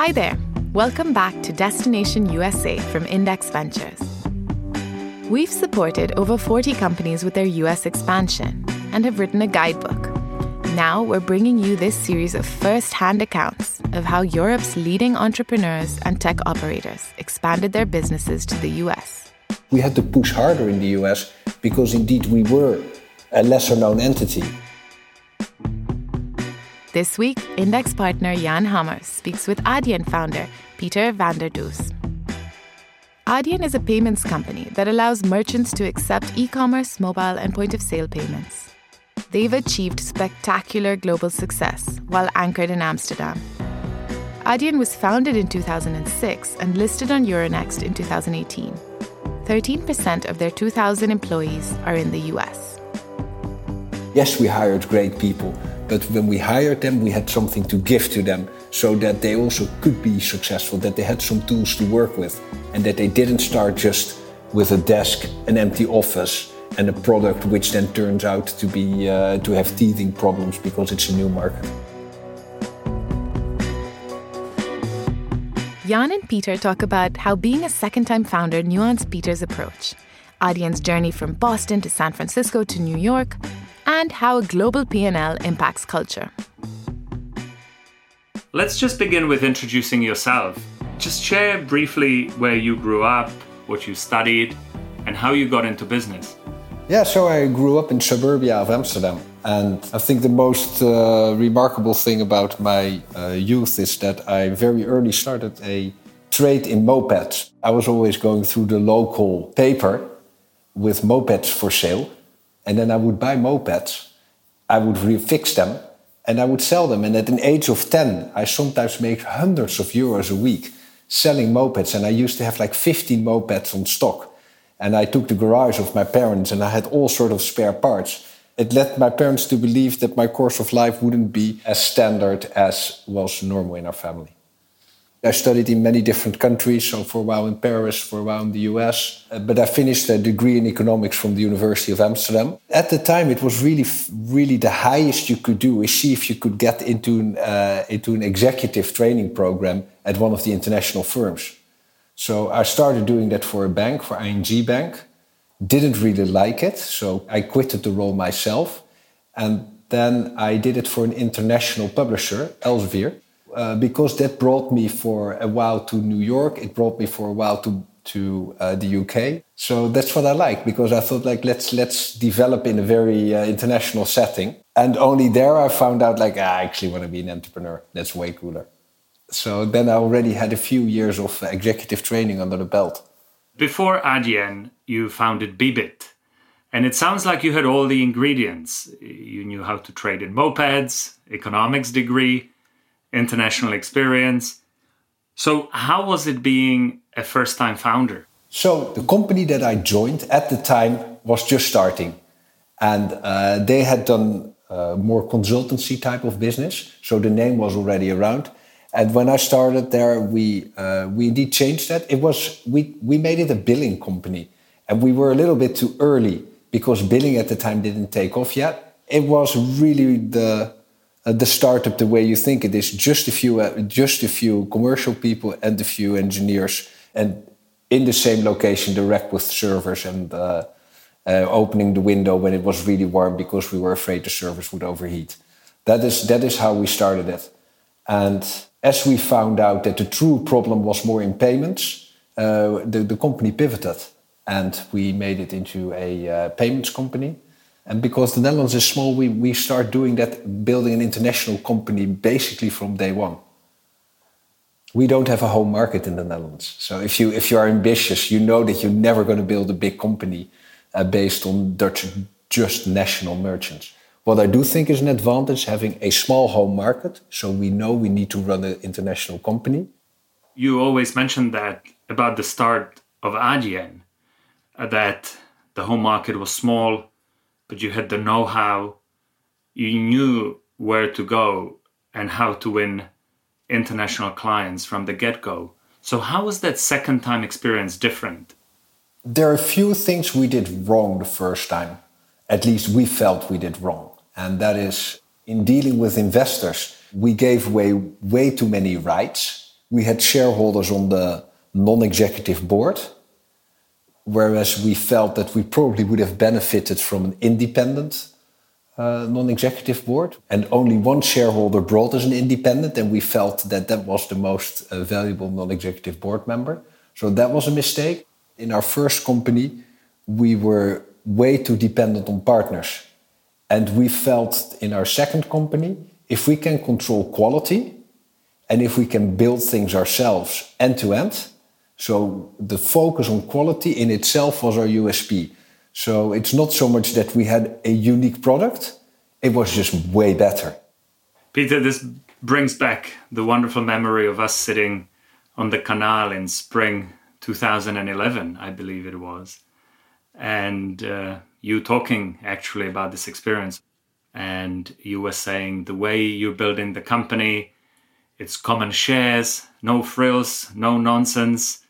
Hi there. Welcome back to Destination USA from Index Ventures. We've supported over 40 companies with their US expansion and have written a guidebook. Now we're bringing you this series of first hand accounts of how Europe's leading entrepreneurs and tech operators expanded their businesses to the US. We had to push harder in the US because indeed we were a lesser known entity. This week, Index partner Jan Hammer speaks with Adyen founder Pieter van der Does. Adyen is a payments company that allows merchants to accept e commerce, mobile, and point of sale payments. They've achieved spectacular global success while anchored in Amsterdam. Adyen was founded in 2006 and listed on Euronext in 2018. 13% of their 2,000 employees are in the US. Yes, we hired great people, but when we hired them, we had something to give to them so that they also could be successful, that they had some tools to work with, and that they didn't start just with a desk, an empty office, and a product which then turns out to be uh, to have teething problems because it's a new market. Jan and Peter talk about how being a second-time founder nuanced Peter's approach, Adyen's journey from Boston to San Francisco to New York, and how a global P&L impacts culture. Let's just begin with introducing yourself. Just share briefly where you grew up, what you studied, and how you got into business. Yeah, so I grew up in suburbia of Amsterdam. And I think the most uh, remarkable thing about my uh, youth is that I very early started a trade in mopeds. I was always going through the local paper with mopeds for sale. And then I would buy mopeds, I would refix them, and I would sell them. And at an age of 10, I sometimes make hundreds of euros a week selling mopeds. And I used to have like 15 mopeds on stock. And I took the garage of my parents and I had all sort of spare parts. It led my parents to believe that my course of life wouldn't be as standard as was normal in our family. I studied in many different countries, so for a while in Paris, for a while in the US. Uh, but I finished a degree in economics from the University of Amsterdam. At the time, it was really, really the highest you could do is see if you could get into an, uh, into an executive training program at one of the international firms. So I started doing that for a bank, for ING Bank. Didn't really like it, so I quitted the role myself. And then I did it for an international publisher, Elsevier uh, because that brought me for a while to New York. It brought me for a while to to uh, the UK. So that's what I like because I thought like let's let's develop in a very uh, international setting. And only there I found out like ah, I actually want to be an entrepreneur. That's way cooler. So then I already had a few years of executive training under the belt. Before Adyen, you founded Bibit. And it sounds like you had all the ingredients. You knew how to trade in mopeds, economics degree, international experience. So, how was it being a first time founder? So, the company that I joined at the time was just starting, and uh, they had done uh, more consultancy type of business. So, the name was already around. And when I started there, we uh, we indeed changed that. It was we we made it a billing company, and we were a little bit too early because billing at the time didn't take off yet. It was really the the startup the way you think it is just a few uh, just a few commercial people and a few engineers and in the same location direct with servers and uh, uh, opening the window when it was really warm because we were afraid the servers would overheat. That is that is how we started it. And as we found out that the true problem was more in payments uh, the, the company pivoted and we made it into a uh, payments company and because the Netherlands is small, we, we start doing that, building an international company basically from day one. We don't have a home market in the Netherlands. So if you, if you are ambitious, you know that you're never going to build a big company uh, based on Dutch just national merchants. What I do think is an advantage having a small home market. So we know we need to run an international company. You always mentioned that about the start of Adyen, uh, that the home market was small but you had the know how, you knew where to go and how to win international clients from the get go. So, how was that second time experience different? There are a few things we did wrong the first time. At least we felt we did wrong. And that is in dealing with investors, we gave away way too many rights we had shareholders on the non executive board, whereas we felt that we probably would have benefited from an independent uh, non executive board. And only one shareholder brought us an independent, and we felt that that was the most uh, valuable non executive board member. So that was a mistake. In our first company, we were way too dependent on partners. And we felt in our second company, if we can control quality and if we can build things ourselves end to end, so the focus on quality in itself was our USP. So it's not so much that we had a unique product, it was just way better. Peter, this brings back the wonderful memory of us sitting on the canal in spring 2011, I believe it was, and uh, you talking actually about this experience. And you were saying the way you're building the company, it's common shares, no frills, no nonsense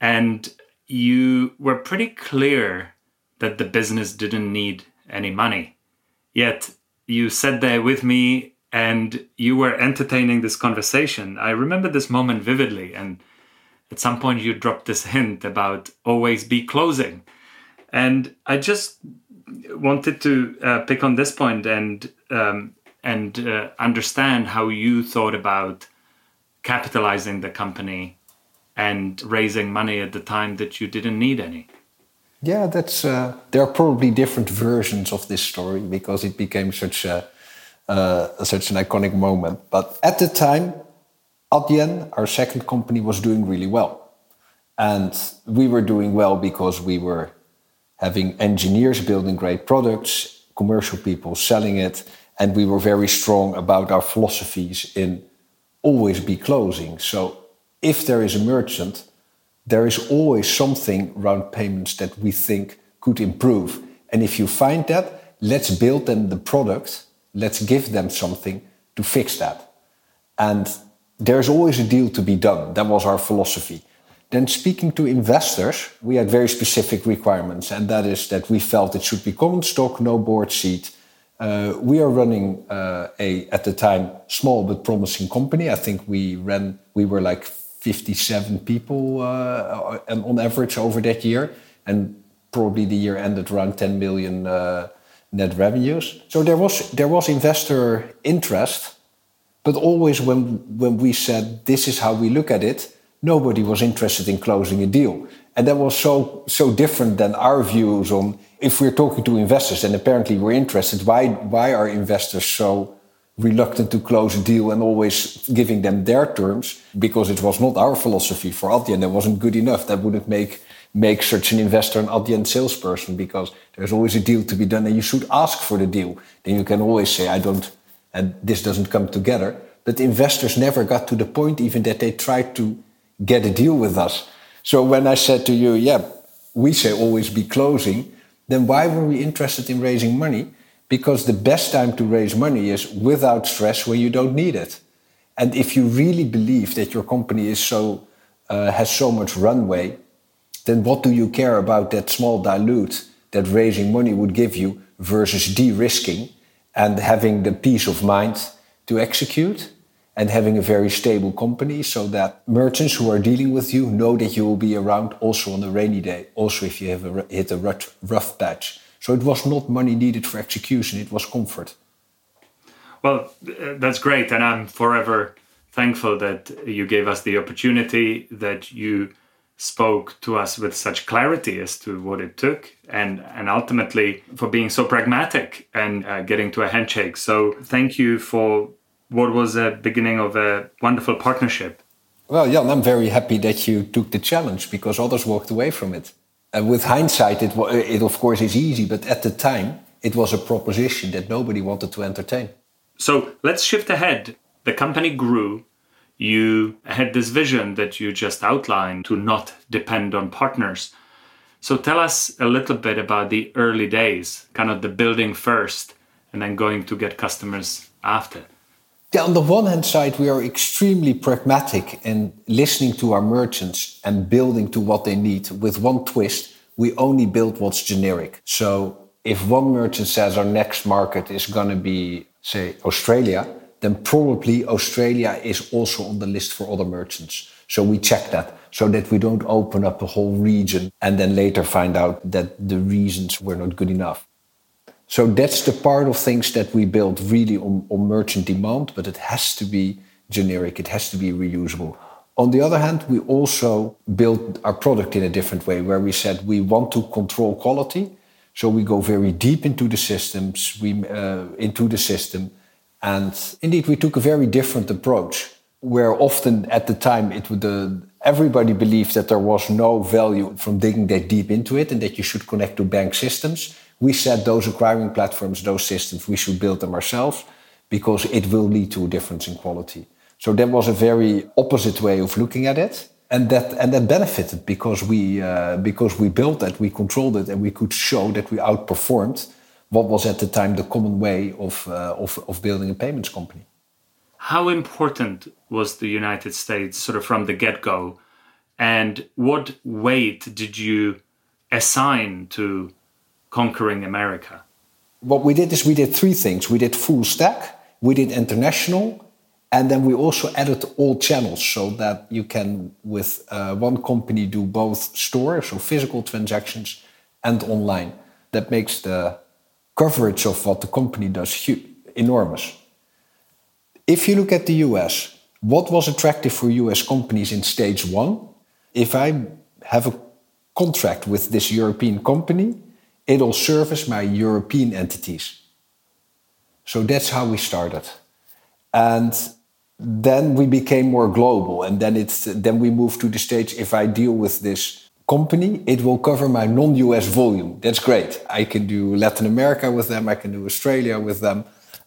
and you were pretty clear that the business didn't need any money. Yet you sat there with me and you were entertaining this conversation. I remember this moment vividly. And at some point, you dropped this hint about always be closing. And I just wanted to uh, pick on this point and um, and uh, understand how you thought about capitalizing the company and raising money at the time that you didn't need any. Yeah, that's uh, there are probably different versions of this story because it became such a uh, such an iconic moment. But at the time, Adyen, our second company, was doing really well, and we were doing well because we were having engineers building great products, commercial people selling it, and we were very strong about our philosophies in always be closing. So if there is a merchant, there is always something around payments that we think could improve. And if you find that, let's build them the product, let's give them something to fix that. And there's always a deal to be done. That was our philosophy. Then, speaking to investors, we had very specific requirements, and that is that we felt it should be common stock, no board seat. Uh, we are running uh, a, at the time, small but promising company. I think we ran, we were like 57 people uh, on average over that year, and probably the year ended around 10 million uh, net revenues. So there was there was investor interest, but always when when we said this is how we look at it, nobody was interested in closing a deal, and that was so so different than our views on if we're talking to investors and apparently we're interested. Why why are investors so reluctant to close a deal and always giving them their terms because it was not our philosophy for Adyen. That wasn't good enough. That wouldn't make make such an investor an Adyen salesperson because there's always a deal to be done and you should ask for the deal. Then you can always say, I don't, and this doesn't come together. But investors never got to the point even that they tried to get a deal with us. So when I said to you, yeah, we say always be closing, then why were we interested in raising money? Because the best time to raise money is without stress when you don't need it. And if you really believe that your company is so uh, has so much runway, then what do you care about that small dilute that raising money would give you versus de-risking and having the peace of mind to execute and having a very stable company so that merchants who are dealing with you know that you will be around also on a rainy day, also if you have a, hit a rough patch. So it was not money needed for execution, it was comfort. Well, uh, that's great. And I'm forever thankful that you gave us the opportunity, that you spoke to us with such clarity as to what it took, and, and ultimately for being so pragmatic and uh, getting to a handshake. So thank you for what was a beginning of a wonderful partnership. Well, Jan, I'm very happy that you took the challenge because others walked away from it. And with hindsight, it, it of course is easy, but at the time, it was a proposition that nobody wanted to entertain. So let's shift ahead. The company grew. You had this vision that you just outlined to not depend on partners. So tell us a little bit about the early days, kind of the building first and then going to get customers after. Yeah, on the one hand side, we are extremely pragmatic in listening to our merchants and building to what they need. With one twist, we only build what's generic. So if one merchant says our next market is going to be, say, Australia, then probably Australia is also on the list for other merchants. So we check that so that we don't open up a whole region and then later find out that the reasons were not good enough. So that's the part of things that we build really on, on merchant demand, but it has to be generic, it has to be reusable. On the other hand, we also built our product in a different way where we said we want to control quality. So we go very deep into the systems, we, uh, into the system. And indeed, we took a very different approach where often at the time it would, uh, everybody believed that there was no value from digging that deep into it and that you should connect to bank systems. We said those acquiring platforms, those systems, we should build them ourselves because it will lead to a difference in quality. So that was a very opposite way of looking at it, and that and that benefited because we uh, because we built that, we controlled it, and we could show that we outperformed what was at the time the common way of uh, of, of building a payments company. How important was the United States sort of from the get go, and what weight did you assign to conquering America? What we did is we did three things. We did full stack, we did international, and then we also added all channels so that you can, with uh, one company, do both store, so physical transactions, and online. That makes the coverage of what the company does enormous. If you look at the US, what was attractive for US companies in stage one? If I have a contract with this European company, it'll service my European entities. So that's how we started. And then we became more global and then it's then we moved to the stage if i deal with this company it will cover my non-us volume that's great i can do latin america with them i can do australia with them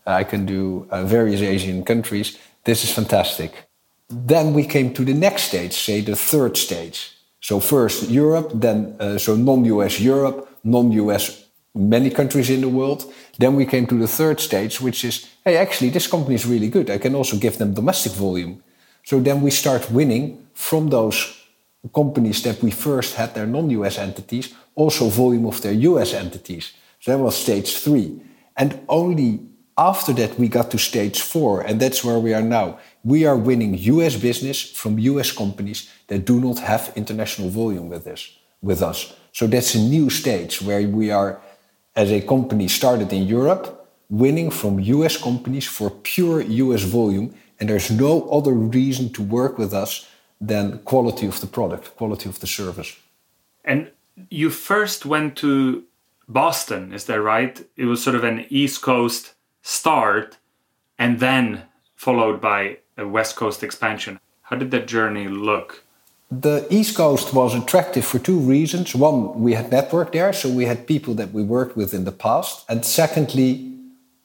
i can do uh, various asian countries this is fantastic then we came to the next stage say the third stage so first europe then uh, so non-us europe non-us many countries in the world. Then we came to the third stage, which is, hey, actually, this company is really good. I can also give them domestic volume. So then we start winning from those companies that we first had their non-US entities, also volume of their US entities. So that was stage three. And only after that we got to stage four, and that's where we are now. We are winning US business from US companies that do not have international volume with this, with us. So that's a new stage where we are as a company started in Europe, winning from US companies for pure US volume. And there's no other reason to work with us than quality of the product, quality of the service. And you first went to Boston, is that right? It was sort of an East Coast start and then followed by a West Coast expansion. How did that journey look? The East Coast was attractive for two reasons. One, we had network there, so we had people that we worked with in the past. And secondly,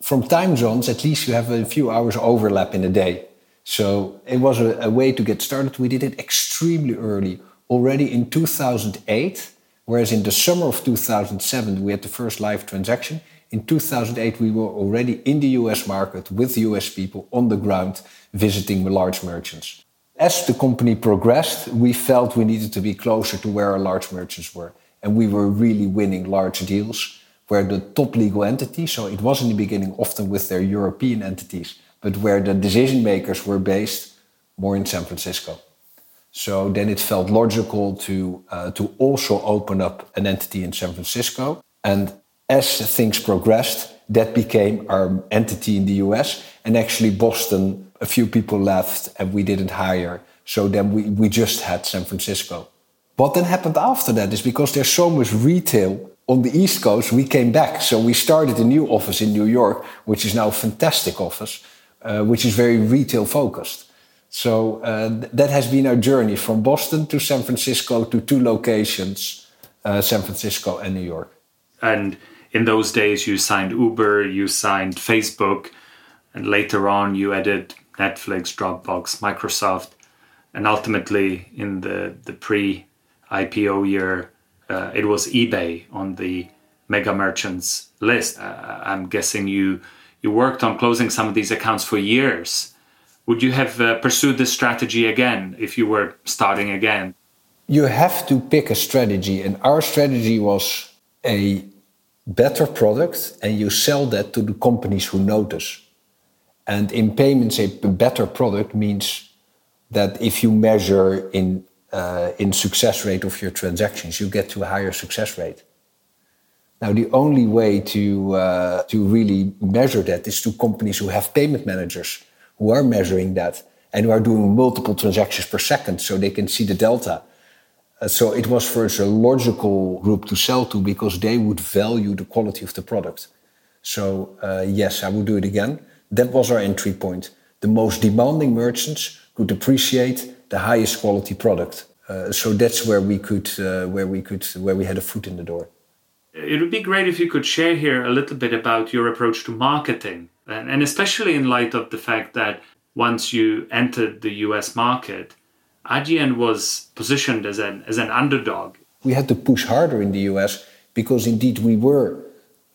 from time zones, at least you have a few hours overlap in a day. So it was a, a way to get started. We did it extremely early, already in 2008. Whereas in the summer of 2007, we had the first live transaction. In 2008, we were already in the US market with US people on the ground visiting large merchants. As the company progressed, we felt we needed to be closer to where our large merchants were. And we were really winning large deals where the top legal entity, so it was in the beginning often with their European entities, but where the decision makers were based more in San Francisco. So then it felt logical to, uh, to also open up an entity in San Francisco. And as things progressed, that became our entity in the US. And actually, Boston a few people left and we didn't hire. So then we, we just had San Francisco. What then happened after that is because there's so much retail on the East Coast, we came back. So we started a new office in New York, which is now a fantastic office, uh, which is very retail focused. So uh, that has been our journey from Boston to San Francisco to two locations, uh, San Francisco and New York. And in those days, you signed Uber, you signed Facebook, and later on, you added Netflix, Dropbox, Microsoft, and ultimately in the, the pre IPO year, uh, it was eBay on the mega merchants list. Uh, I'm guessing you you worked on closing some of these accounts for years. Would you have uh, pursued this strategy again if you were starting again? You have to pick a strategy, and our strategy was a better product, and you sell that to the companies who notice. And in payments, a better product means that if you measure in uh, in success rate of your transactions, you get to a higher success rate. Now, the only way to uh, to really measure that is to companies who have payment managers who are measuring that and who are doing multiple transactions per second, so they can see the delta. Uh, so it was for us a logical group to sell to because they would value the quality of the product. So uh, yes, I would do it again. That was our entry point. The most demanding merchants could appreciate the highest quality product. Uh, so that's where we could, uh, where we could, where we had a foot in the door. It would be great if you could share here a little bit about your approach to marketing, and, and especially in light of the fact that once you entered the U.S. market, Adyen was positioned as an as an underdog. We had to push harder in the U.S. because indeed we were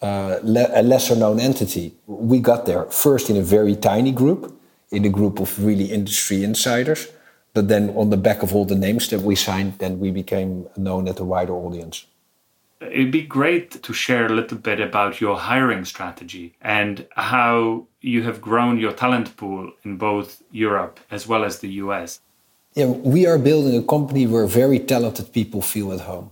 uh, le- a lesser known entity. We got there first in a very tiny group, in a group of really industry insiders. But then, on the back of all the names that we signed, then we became known at a wider audience. It'd be great to share a little bit about your hiring strategy and how you have grown your talent pool in both Europe as well as the US. Yeah, we are building a company where very talented people feel at home.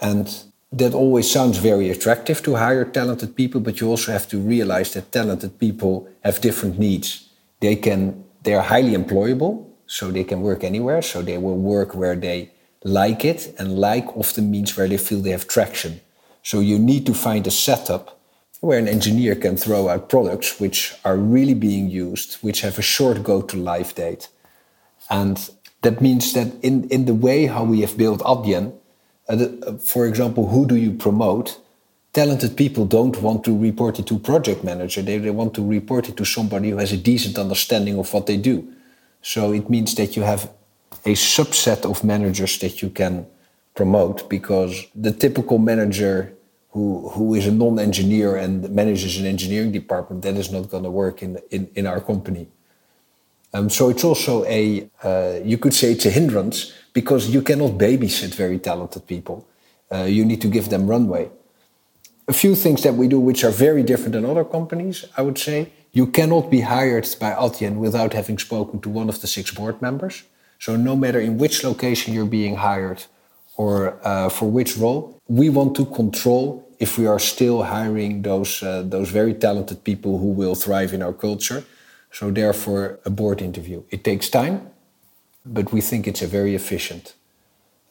And that always sounds very attractive to hire talented people, but you also have to realize that talented people have different needs. They can they are highly employable, so they can work anywhere. So they will work where they like it, and like often means where they feel they have traction. So you need to find a setup where an engineer can throw out products which are really being used, which have a short go to live date. And that means that in, in the way how we have built Adyen, uh, uh, for example, who do you promote? Talented people don't want to report it to project manager. They, they want to report it to somebody who has a decent understanding of what they do. So it means that you have a subset of managers that you can promote because the typical manager who, who is a non-engineer and manages an engineering department, that is not going to work in, in, in our company. Um, so it's also a, uh, you could say it's a hindrance because you cannot babysit very talented people. Uh, you need to give them runway. A few things that we do which are very different than other companies, I would say. You cannot be hired by Adyen without having spoken to one of the six board members. So no matter in which location you're being hired or uh, for which role, we want to control if we are still hiring those, uh, those very talented people who will thrive in our culture so therefore, a board interview. It takes time, but we think it's a very efficient.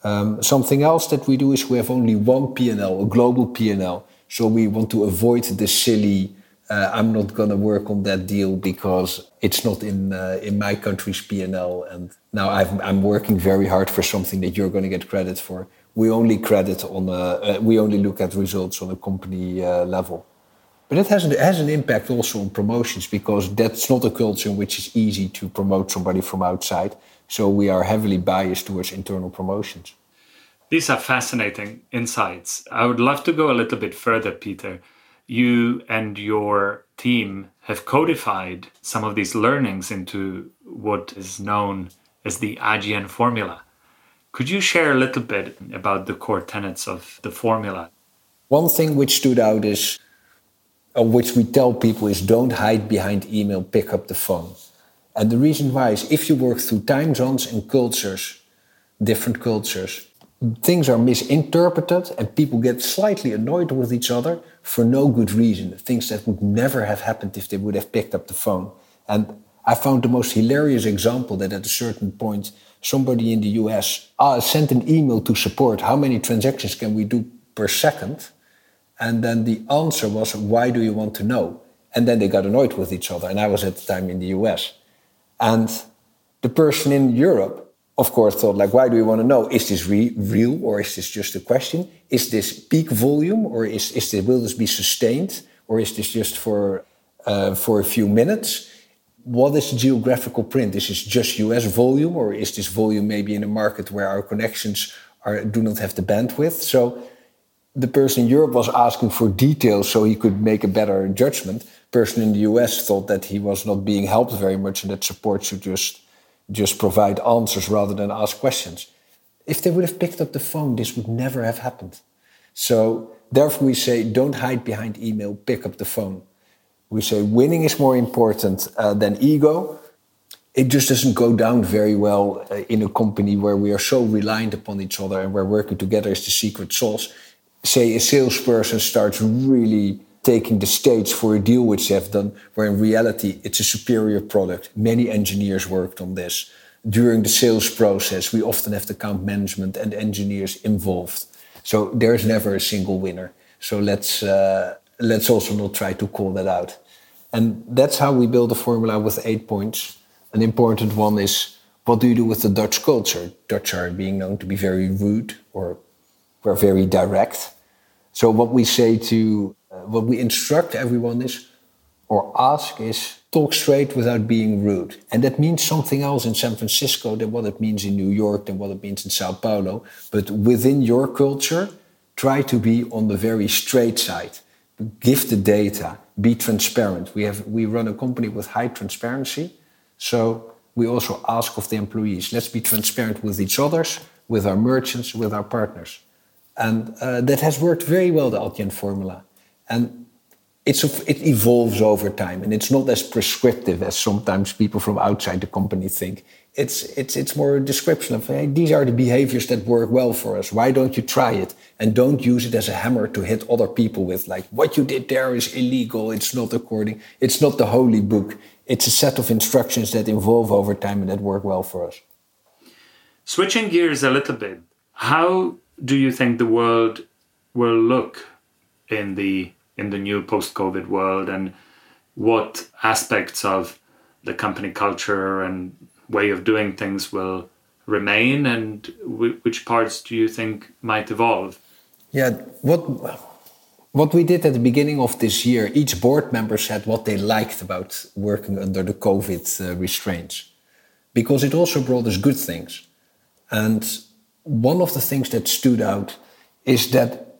Um, something else that we do is we have only one P&L, a global P&L. So we want to avoid the silly. Uh, I'm not going to work on that deal because it's not in uh, in my country's P&L. And now i am working very hard for something that you're going to get credit for. We only credit on a, uh, we only look at results on a company uh, level. But it has, an, has an impact also on promotions because that's not a culture in which it's easy to promote somebody from outside. So we are heavily biased towards internal promotions. These are fascinating insights. I would love to go a little bit further, Peter. You and your team have codified some of these learnings into what is known as the Adyen formula. Could you share a little bit about the core tenets of the formula? One thing which stood out is which we tell people is don't hide behind email, pick up the phone. And the reason why is if you work through time zones and cultures, different cultures, things are misinterpreted and people get slightly annoyed with each other for no good reason. Things that would never have happened if they would have picked up the phone. And I found the most hilarious example that at a certain point, somebody in the US uh, sent an email to support how many transactions can we do per second? And then the answer was, Why do you want to know? And then they got annoyed with each other. And I was at the time in the US. And the person in Europe, of course, thought, like, why do you want to know? Is this re real or is this just a question? Is this peak volume or is, is this, will this be sustained? Or is this just for, uh, for a few minutes? What is geographical print? Is this just US volume or is this volume maybe in a market where our connections are, do not have the bandwidth? So the person in Europe was asking for details so he could make a better judgment. Person in the US thought that he was not being helped very much and that support should just just provide answers rather than ask questions. If they would have picked up the phone, this would never have happened. So therefore we say don't hide behind email, pick up the phone. We say winning is more important uh, than ego. It just doesn't go down very well uh, in a company where we are so reliant upon each other and where working together is the secret sauce. Say a salesperson starts really taking the stage for a deal which they have done, where in reality it's a superior product. Many engineers worked on this. During the sales process, we often have the account management and engineers involved. So there's never a single winner. So let's uh, let's also not try to call that out. And that's how we build a formula with eight points. An important one is what do you do with the Dutch culture? Dutch are being known to be very rude or very direct. So what we say to uh, what we instruct everyone is or ask is talk straight without being rude. And that means something else in San Francisco than what it means in New York, than what it means in Sao Paulo. But within your culture, try to be on the very straight side. Give the data, be transparent. We, have, we run a company with high transparency. So we also ask of the employees, let's be transparent with each other, with our merchants, with our partners. And uh, that has worked very well, the Adyen formula. And it's, it evolves over time and it's not as prescriptive as sometimes people from outside the company think. It's, it's, it's more a description of hey, these are the behaviors that work well for us. Why don't you try it? And don't use it as a hammer to hit other people with, like, what you did there is illegal. It's not according, it's not the holy book. It's a set of instructions that evolve over time and that work well for us. Switching gears a little bit, how do you think the world will look in the in the new post-COVID world, and what aspects of the company culture and way of doing things will remain, and which parts do you think might evolve? Yeah, what what we did at the beginning of this year, each board member said what they liked about working under the COVID uh, restraints, because it also brought us good things. And one of the things that stood out is that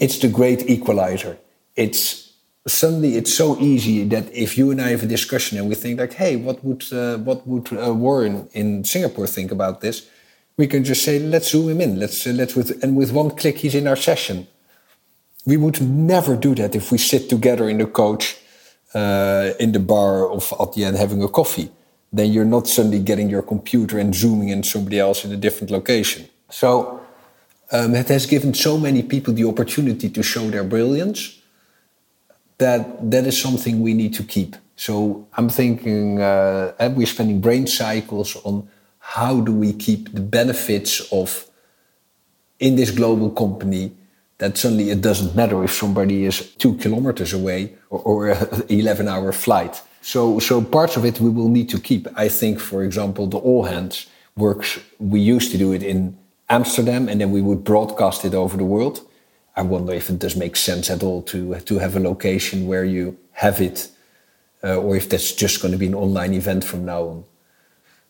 it's the great equalizer it's suddenly it's so easy that if you and I have a discussion and we think like, hey, what would uh, what would uh, Warren in Singapore think about this? We can just say, let's zoom him in. Let's uh, let's with and with one click, he's in our session. We would never do that if we sit together in the coach uh, in the bar of Adyen having a coffee. Then you're not suddenly getting your computer and zooming in somebody else in a different location. So um, it has given so many people the opportunity to show their brilliance that that is something we need to keep. So I'm thinking uh, we're spending brain cycles on how do we keep the benefits of in this global company that suddenly it doesn't matter if somebody is two kilometers away or, or an 11 hour flight. So, so parts of it we will need to keep. I think, for example, the all hands works. We used to do it in Amsterdam and then we would broadcast it over the world. I wonder if it does make sense at all to to have a location where you have it, uh, or if that's just going to be an online event from now on.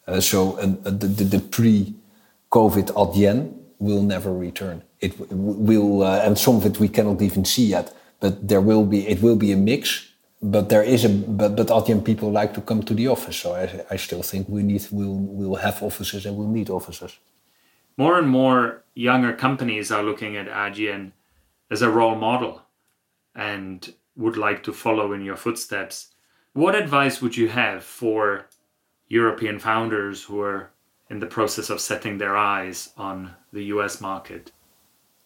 Uh, so uh, the, the, the pre-COVID Adyen will never return. It will, uh, and some of it we cannot even see yet. But there will be, it will be a mix. But there is a, but but Adyen people like to come to the office. So I, I still think we need, we'll, we'll have offices and we'll need offices. More and more younger companies are looking at Adyen as a role model and would like to follow in your footsteps, what advice would you have for European founders who are in the process of setting their eyes on the US market?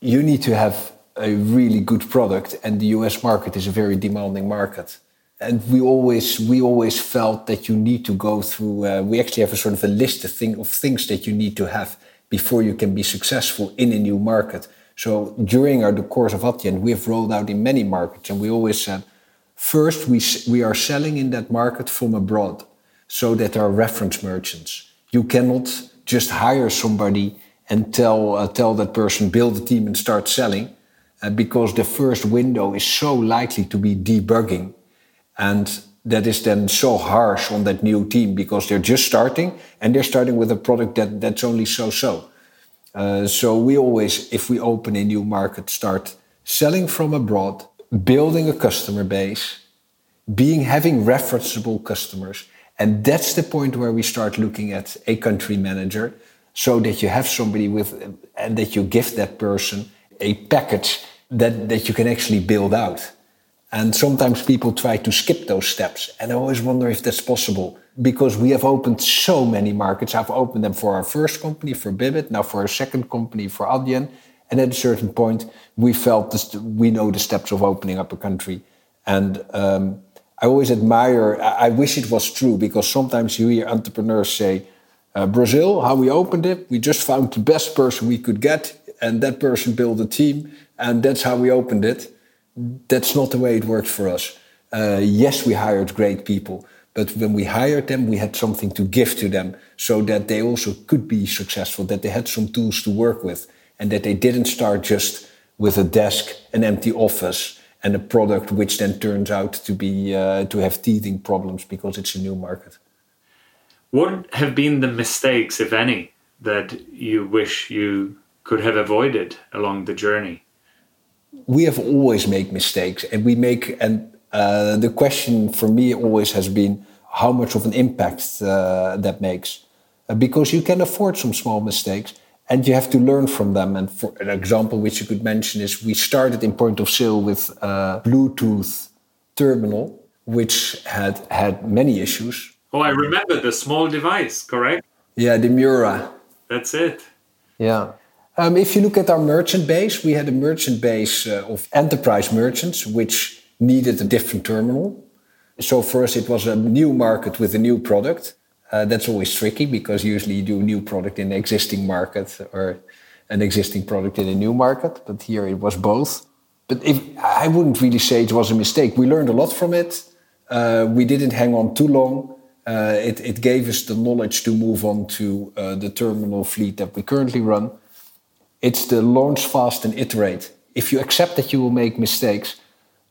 You need to have a really good product, and the US market is a very demanding market. And we always we always felt that you need to go through. Uh, we actually have a sort of a list of, thing, of things that you need to have before you can be successful in a new market. So during our, the course of Adyen, we have rolled out in many markets, and we always said, first we we are selling in that market from abroad, so that are reference merchants. You cannot just hire somebody and tell uh, tell that person build a team and start selling, uh, because the first window is so likely to be debugging, and that is then so harsh on that new team because they're just starting and they're starting with a product that that's only so so. Uh, so we always, if we open a new market, start selling from abroad, building a customer base, being having referenceable customers, and that's the point where we start looking at a country manager, so that you have somebody with, and that you give that person a package that that you can actually build out. And sometimes people try to skip those steps. And I always wonder if that's possible because we have opened so many markets. I've opened them for our first company, for Bibit, now for our second company, for Adyen. And at a certain point, we felt this, we know the steps of opening up a country. And um, I always admire, I wish it was true because sometimes you hear entrepreneurs say, uh, Brazil, how we opened it, we just found the best person we could get, and that person built a team, and that's how we opened it that's not the way it worked for us. Uh, yes, we hired great people, but when we hired them, we had something to give to them so that they also could be successful, that they had some tools to work with, and that they didn't start just with a desk, an empty office, and a product which then turns out to be uh, to have teething problems because it's a new market. What have been the mistakes, if any, that you wish you could have avoided along the journey? we have always made mistakes and we make and uh, the question for me always has been how much of an impact uh, that makes. Uh, because you can afford some small mistakes and you have to learn from them. And for an example which you could mention is we started in point of sale with a bluetooth terminal which had had many issues. Oh i remember the small device correct? Yeah the Miura that's it. Yeah um, if you look at our merchant base, we had a merchant base uh, of enterprise merchants, which needed a different terminal. So for us, it was a new market with a new product. Uh, that's always tricky because usually you do a new product in an existing market or an existing product in a new market. But here it was both. But if I wouldn't really say it was a mistake. We learned a lot from it. Uh, we didn't hang on too long. Uh, it, it, gave us the knowledge to move on to uh, the terminal fleet that we currently run. It's the launch fast and iterate. If you accept that you will make mistakes,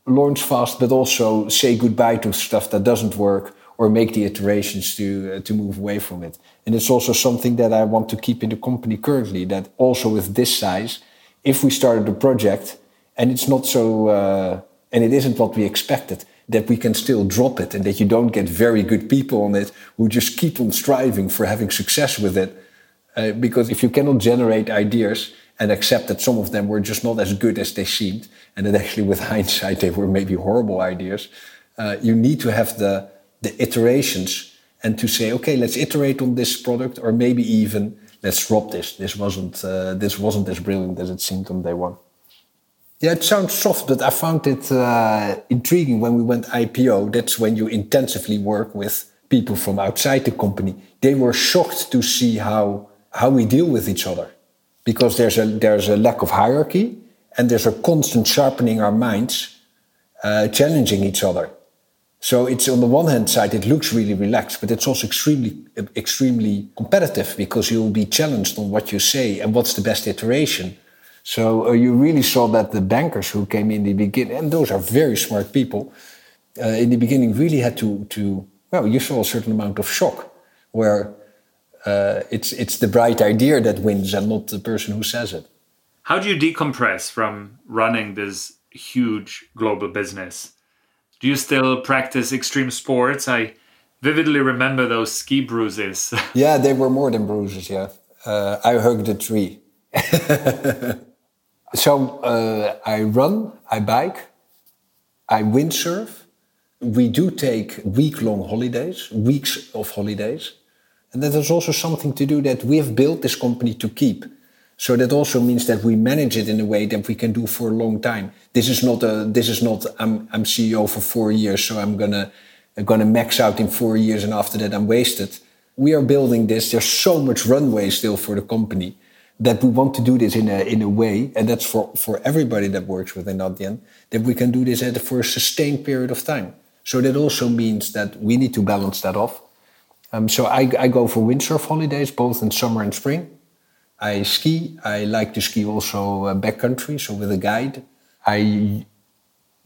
launch fast, but also say goodbye to stuff that doesn't work or make the iterations to uh, to move away from it. And it's also something that I want to keep in the company currently. That also with this size, if we started a project and it's not so uh, and it isn't what we expected, that we can still drop it and that you don't get very good people on it who just keep on striving for having success with it. Uh, because if you cannot generate ideas, and accept that some of them were just not as good as they seemed, and that actually, with hindsight, they were maybe horrible ideas. Uh, you need to have the the iterations and to say, okay, let's iterate on this product, or maybe even let's drop this. This wasn't uh, this wasn't as brilliant as it seemed on day one. Yeah, it sounds soft, but I found it uh, intriguing when we went IPO. That's when you intensively work with people from outside the company. They were shocked to see how how we deal with each other because there's a there's a lack of hierarchy and there's a constant sharpening our minds, uh, challenging each other. So it's on the one hand side it looks really relaxed, but it's also extremely extremely competitive because you'll be challenged on what you say and what's the best iteration. So uh, you really saw that the bankers who came in the beginning, and those are very smart people, uh, in the beginning really had to to well, you saw a certain amount of shock where uh, it's it's the bright idea that wins and not the person who says it. How do you decompress from running this huge global business? Do you still practice extreme sports? I vividly remember those ski bruises. yeah, they were more than bruises. Yeah, uh, I hugged a tree. so uh, I run, I bike, I windsurf. We do take week long holidays, weeks of holidays. And that is also something to do that we have built this company to keep. So that also means that we manage it in a way that we can do for a long time. This is not a, this is not, I'm, I'm CEO for four years, so I'm gonna, I'm gonna max out in four years and after that I'm wasted. We are building this. There's so much runway still for the company that we want to do this in a, in a way, and that's for, for everybody that works within Adyen, that we can do this at, for a sustained period of time. So that also means that we need to balance that off. Um, so I, I go for windsurf holidays, both in summer and spring. I ski. I like to ski also uh, backcountry, so with a guide. I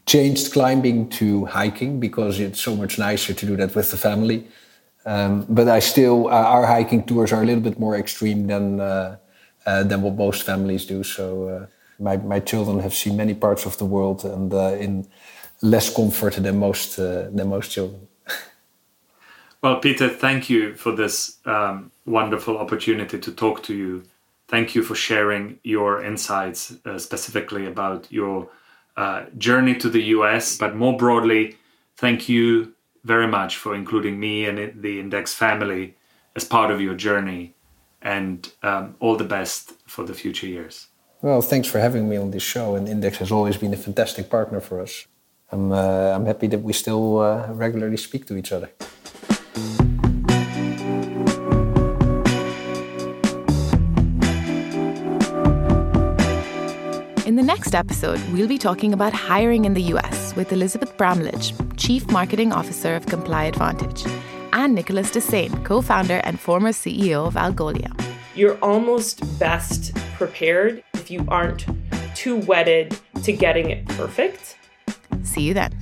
changed climbing to hiking because it's so much nicer to do that with the family. Um, but I still, uh, our hiking tours are a little bit more extreme than uh, uh than what most families do. So uh, my my children have seen many parts of the world and uh, in less comfort than most than most children. Well, Peter, thank you for this um, wonderful opportunity to talk to you. Thank you for sharing your insights, uh, specifically about your uh, journey to the US. But more broadly, thank you very much for including me and the Index family as part of your journey. And um, all the best for the future years. Well, thanks for having me on this show. And Index has always been a fantastic partner for us. I'm, uh, I'm happy that we still uh, regularly speak to each other. Next episode, we'll be talking about hiring in the US with Elizabeth Bramlage, Chief Marketing Officer of ComplyAdvantage, and Nicolas Dessaigne, co founder and former CEO of Algolia. You're almost best prepared if you aren't too wedded to getting it perfect. See you then.